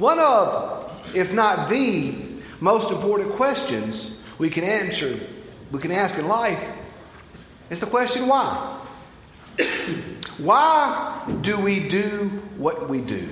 One of, if not the most important questions we can answer, we can ask in life is the question why? why do we do what we do?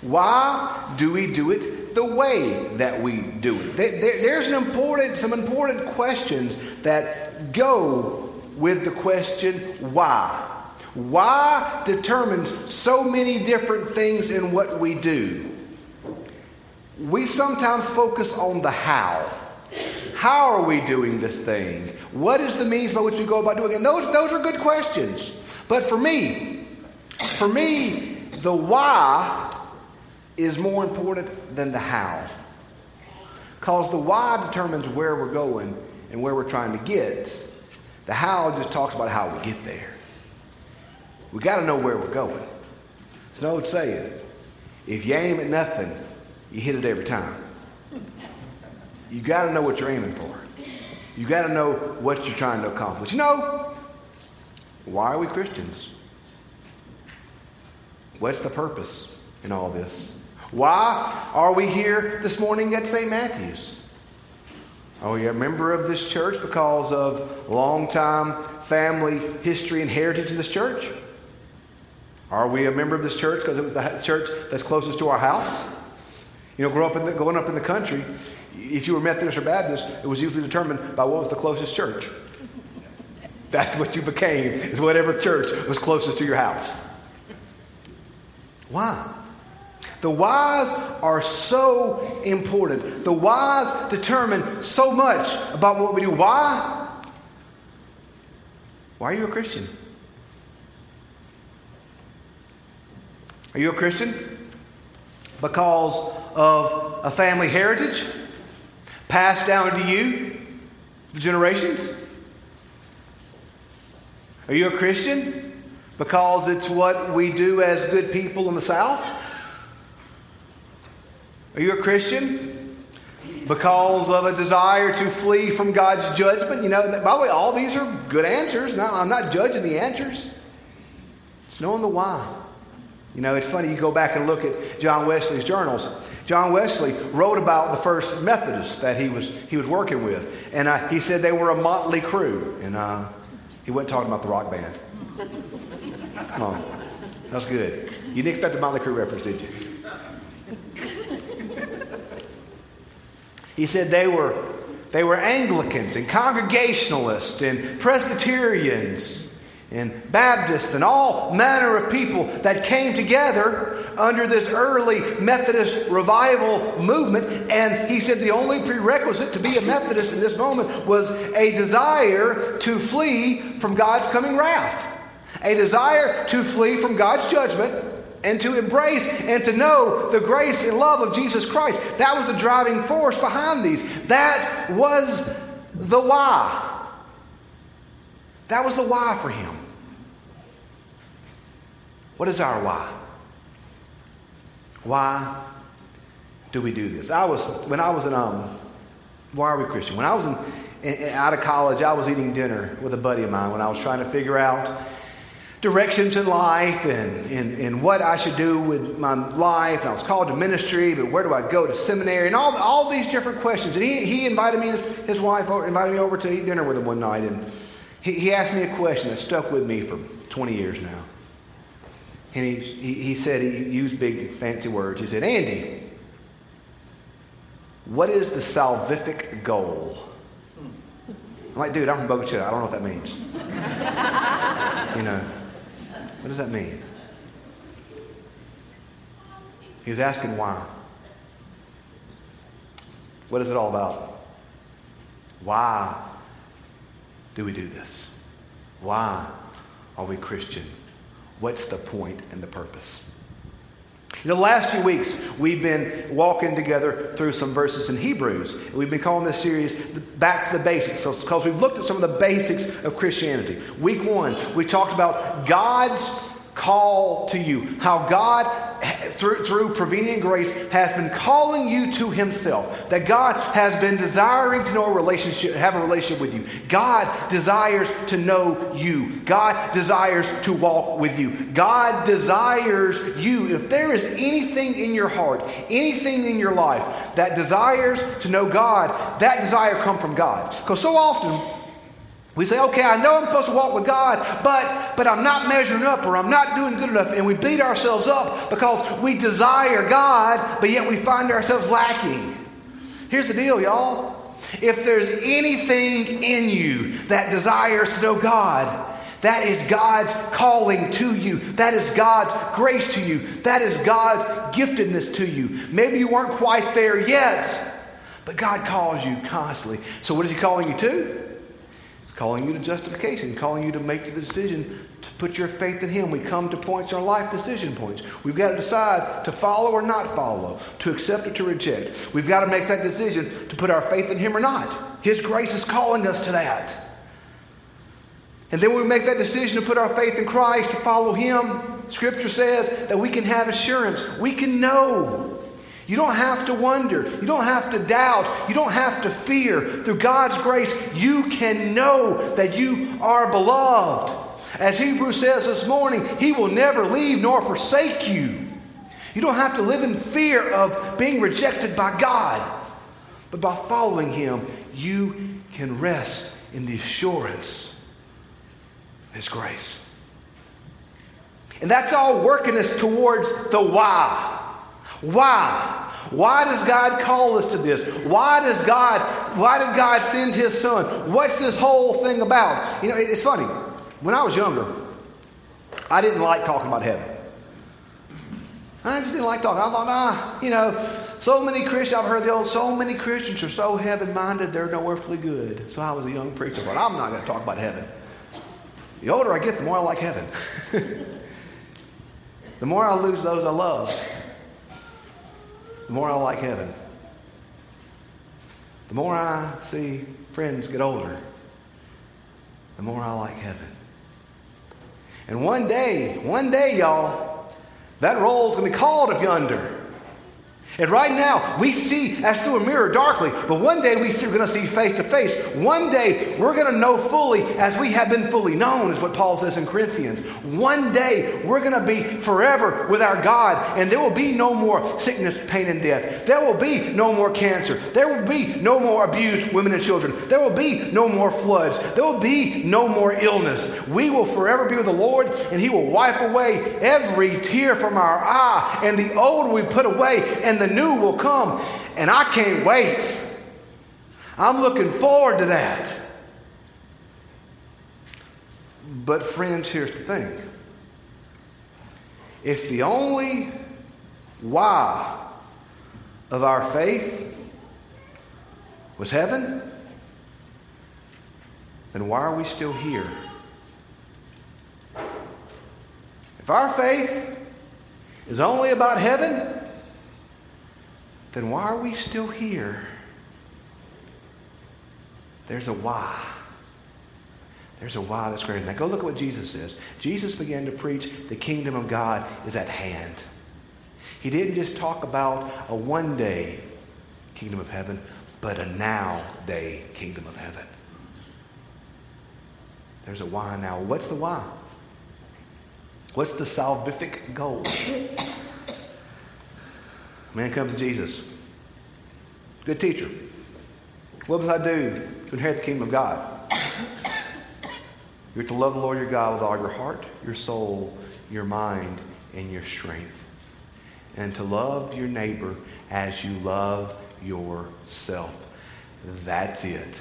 Why do we do it the way that we do it? there's an important, some important questions that go with the question why. Why determines so many different things in what we do. We sometimes focus on the how. How are we doing this thing? What is the means by which we go about doing it? And those, those are good questions. But for me, for me, the why is more important than the how. Because the why determines where we're going and where we're trying to get. The how just talks about how we get there. We got to know where we're going. It's an old saying if you aim at nothing, you hit it every time. You got to know what you're aiming for. You got to know what you're trying to accomplish. You know, why are we Christians? What's the purpose in all this? Why are we here this morning at St. Matthew's? Oh, are you a member of this church because of long-time family history and heritage of this church? Are we a member of this church because it was the church that's closest to our house? You know, up in the, growing up in the country, if you were Methodist or Baptist, it was usually determined by what was the closest church. That's what you became, is whatever church was closest to your house. Why? The whys are so important. The whys determine so much about what we do. Why? Why are you a Christian? Are you a Christian? Because of a family heritage passed down to you for generations? Are you a Christian because it's what we do as good people in the South? Are you a Christian because of a desire to flee from God's judgment? You know, by the way, all these are good answers. Now, I'm not judging the answers. It's knowing the why. You know, it's funny, you go back and look at John Wesley's journals. John Wesley wrote about the first Methodists that he was, he was working with. And uh, he said they were a motley crew. And uh, he wasn't talking about the rock band. Come on. That's good. You didn't expect a motley crew reference, did you? He said they were, they were Anglicans and Congregationalists and Presbyterians and Baptists and all manner of people that came together under this early Methodist revival movement. And he said the only prerequisite to be a Methodist in this moment was a desire to flee from God's coming wrath, a desire to flee from God's judgment. And to embrace and to know the grace and love of Jesus Christ. That was the driving force behind these. That was the why. That was the why for him. What is our why? Why do we do this? I was when I was in um, why are we Christian? When I was in, in, out of college, I was eating dinner with a buddy of mine when I was trying to figure out directions in life and, and, and what I should do with my life. And I was called to ministry, but where do I go to seminary? And all, all these different questions. And he, he invited me, his, wife invited me over to eat dinner with him one night. And he, he asked me a question that stuck with me for 20 years now. And he, he, he said, he used big fancy words. He said, Andy, what is the salvific goal? I'm like, dude, I'm from Bogota. I don't know what that means. you know, what does that mean? He was asking why. What is it all about? Why do we do this? Why are we Christian? What's the point and the purpose? In the last few weeks, we've been walking together through some verses in Hebrews. We've been calling this series Back to the Basics. So, because we've looked at some of the basics of Christianity. Week one, we talked about God's call to you, how God through, through prevenient grace, has been calling you to Himself. That God has been desiring to know a relationship, have a relationship with you. God desires to know you. God desires to walk with you. God desires you. If there is anything in your heart, anything in your life that desires to know God, that desire come from God. Because so often we say, okay, I know I'm supposed to walk with God, but, but I'm not measuring up or I'm not doing good enough. And we beat ourselves up because we desire God, but yet we find ourselves lacking. Here's the deal, y'all. If there's anything in you that desires to know God, that is God's calling to you. That is God's grace to you. That is God's giftedness to you. Maybe you weren't quite there yet, but God calls you constantly. So, what is He calling you to? Calling you to justification, calling you to make the decision to put your faith in Him. We come to points in our life, decision points. We've got to decide to follow or not follow, to accept or to reject. We've got to make that decision to put our faith in Him or not. His grace is calling us to that. And then we make that decision to put our faith in Christ, to follow Him. Scripture says that we can have assurance. We can know you don't have to wonder. You don't have to doubt. You don't have to fear. Through God's grace, you can know that you are beloved. As Hebrews says this morning, He will never leave nor forsake you. You don't have to live in fear of being rejected by God. But by following Him, you can rest in the assurance of His grace. And that's all working us towards the why. Why? Why does God call us to this? Why does God, why did God send his son? What's this whole thing about? You know, it's funny. When I was younger, I didn't like talking about heaven. I just didn't like talking. I thought, ah, you know, so many Christians, I've heard the old, so many Christians are so heaven minded, they're no earthly good. So I was a young preacher, but I'm not going to talk about heaven. The older I get, the more I like heaven. the more I lose those I love the more I like heaven. The more I see friends get older, the more I like heaven. And one day, one day, y'all, that roll is going to be called up yonder. And right now, we see as through a mirror darkly, but one day we are going to see face to face. One day we're going to know fully as we have been fully known, is what Paul says in Corinthians. One day we're going to be forever with our God, and there will be no more sickness, pain, and death. There will be no more cancer. There will be no more abused women and children. There will be no more floods. There will be no more illness. We will forever be with the Lord, and He will wipe away every tear from our eye, and the old we put away, and the the new will come. And I can't wait. I'm looking forward to that. But, friends, here's the thing if the only why of our faith was heaven, then why are we still here? If our faith is only about heaven, then why are we still here? There's a why. There's a why that's greater than that. Go look at what Jesus says. Jesus began to preach the kingdom of God is at hand. He didn't just talk about a one day kingdom of heaven, but a now day kingdom of heaven. There's a why now. What's the why? What's the salvific goal? Man comes to Jesus. Good teacher. What must I do to inherit the kingdom of God? You're to love the Lord your God with all your heart, your soul, your mind, and your strength. And to love your neighbor as you love yourself. That's it.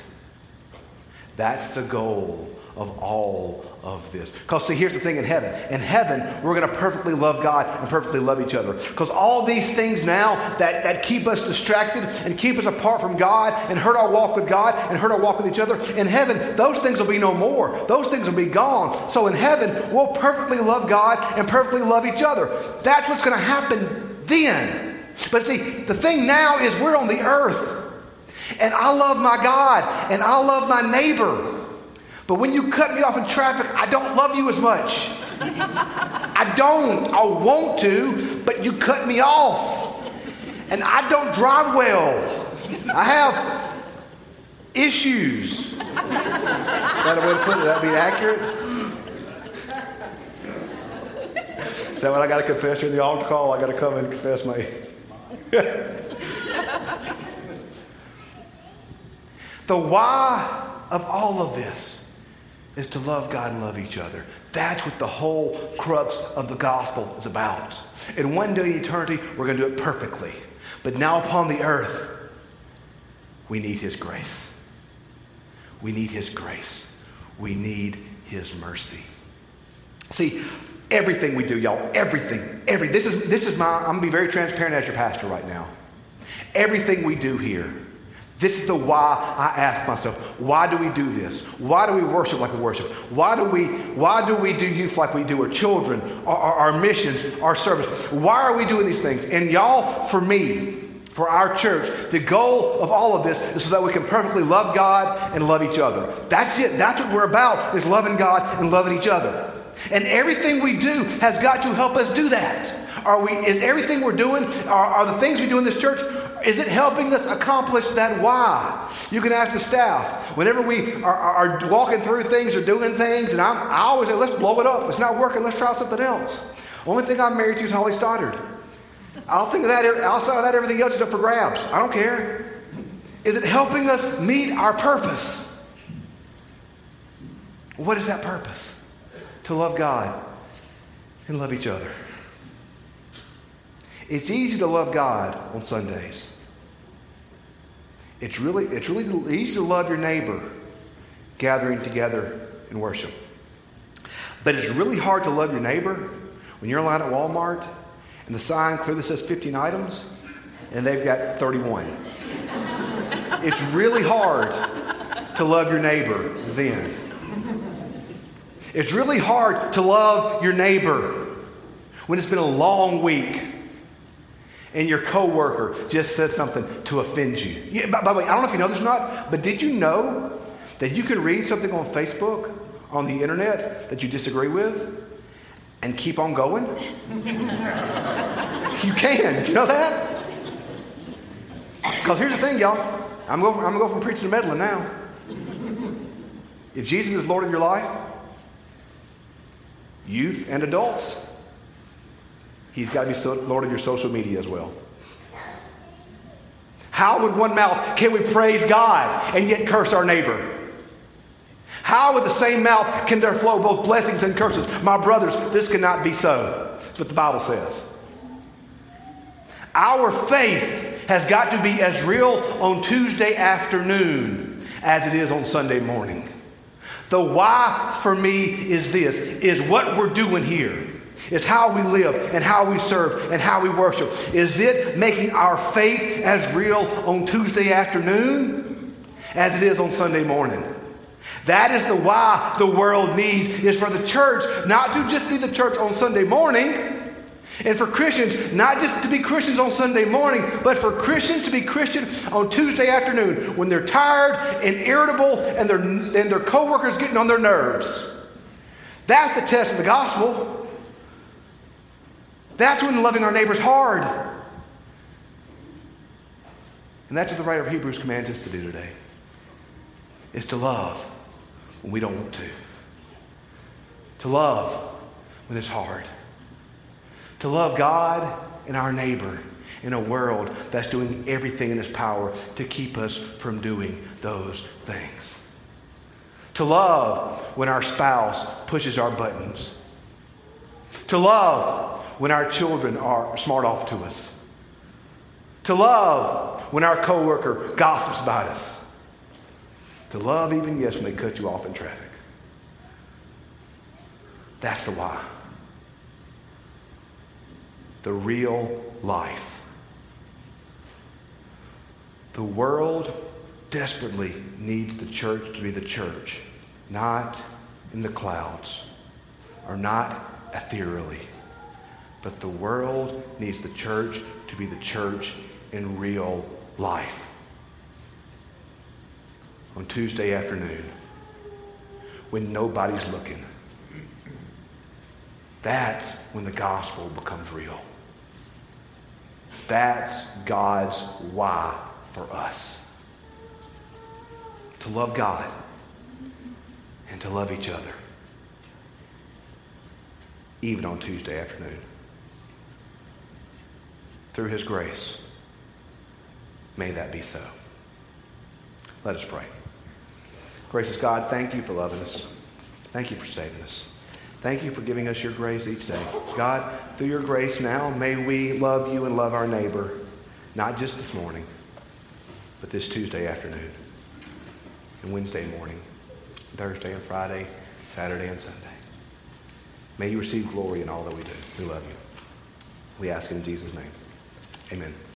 That's the goal of all of this. Because, see, here's the thing in heaven. In heaven, we're going to perfectly love God and perfectly love each other. Because all these things now that, that keep us distracted and keep us apart from God and hurt our walk with God and hurt our walk with each other, in heaven, those things will be no more. Those things will be gone. So in heaven, we'll perfectly love God and perfectly love each other. That's what's going to happen then. But see, the thing now is we're on the earth. And I love my God and I love my neighbor. But when you cut me off in traffic, I don't love you as much. I don't. I want to, but you cut me off. And I don't drive well. I have issues. Is that a way to put it? That'd be accurate? Is that what I got to confess here in the altar call? I got to come and confess my. the why of all of this is to love God and love each other. That's what the whole crux of the gospel is about. And one day in eternity, we're going to do it perfectly. But now upon the earth, we need His grace. We need His grace. We need His mercy. See, everything we do, y'all, everything, every this is this is my I'm gonna be very transparent as your pastor right now. Everything we do here, this is the why I ask myself, why do we do this? Why do we worship like we worship? Why do we why do we do youth like we do, our children, our, our, our missions, our service? Why are we doing these things? And y'all, for me, for our church. The goal of all of this is so that we can perfectly love God and love each other. That's it. That's what we're about, is loving God and loving each other. And everything we do has got to help us do that. Are we, is everything we're doing, are, are the things we do in this church, is it helping us accomplish that why? You can ask the staff. Whenever we are, are walking through things or doing things, and I'm, I always say, let's blow it up. It's not working, let's try something else. Only thing I'm married to is Holly Stoddard. I'll think of that outside of that, everything else is up for grabs. I don't care. Is it helping us meet our purpose? What is that purpose? To love God and love each other. It's easy to love God on Sundays. It's really, it's really easy to love your neighbor gathering together in worship. But it's really hard to love your neighbor when you're in line at Walmart and the sign clearly says 15 items, and they've got 31. it's really hard to love your neighbor then. It's really hard to love your neighbor when it's been a long week and your coworker just said something to offend you. Yeah, by, by the way, I don't know if you know this or not, but did you know that you can read something on Facebook, on the internet, that you disagree with, and keep on going? you can. Did you know that? Because here's the thing, y'all. I'm going, I'm going to go from preaching to meddling now. If Jesus is Lord of your life, youth and adults, He's got to be Lord of your social media as well. How with one mouth can we praise God and yet curse our neighbor? How with the same mouth can there flow both blessings and curses? My brothers, this cannot be so. That's what the Bible says. Our faith has got to be as real on Tuesday afternoon as it is on Sunday morning. The why for me is this is what we're doing here. Is how we live and how we serve and how we worship. Is it making our faith as real on Tuesday afternoon as it is on Sunday morning? That is the why the world needs is for the church not to just be the church on Sunday morning, and for Christians not just to be Christians on Sunday morning, but for Christians to be Christian on Tuesday afternoon when they're tired and irritable and their and their coworkers getting on their nerves. That's the test of the gospel. That's when loving our neighbors hard. And that's what the writer of Hebrews commands us to do today. Is to love when we don't want to. To love when it's hard. To love God and our neighbor in a world that's doing everything in its power to keep us from doing those things. To love when our spouse pushes our buttons. To love when our children are smart off to us. To love when our coworker gossips about us. To love even yes when they cut you off in traffic. That's the why. The real life. The world desperately needs the church to be the church, not in the clouds or not ethereally. But the world needs the church to be the church in real life on Tuesday afternoon when nobody's looking. That's when the gospel becomes real. That's God's why for us. To love God and to love each other. Even on Tuesday afternoon. Through his grace, may that be so. Let us pray. Gracious God, thank you for loving us. Thank you for saving us. Thank you for giving us your grace each day. God, through your grace now, may we love you and love our neighbor, not just this morning, but this Tuesday afternoon, and Wednesday morning, Thursday and Friday, Saturday and Sunday. May you receive glory in all that we do. We love you. We ask in Jesus' name. Amen.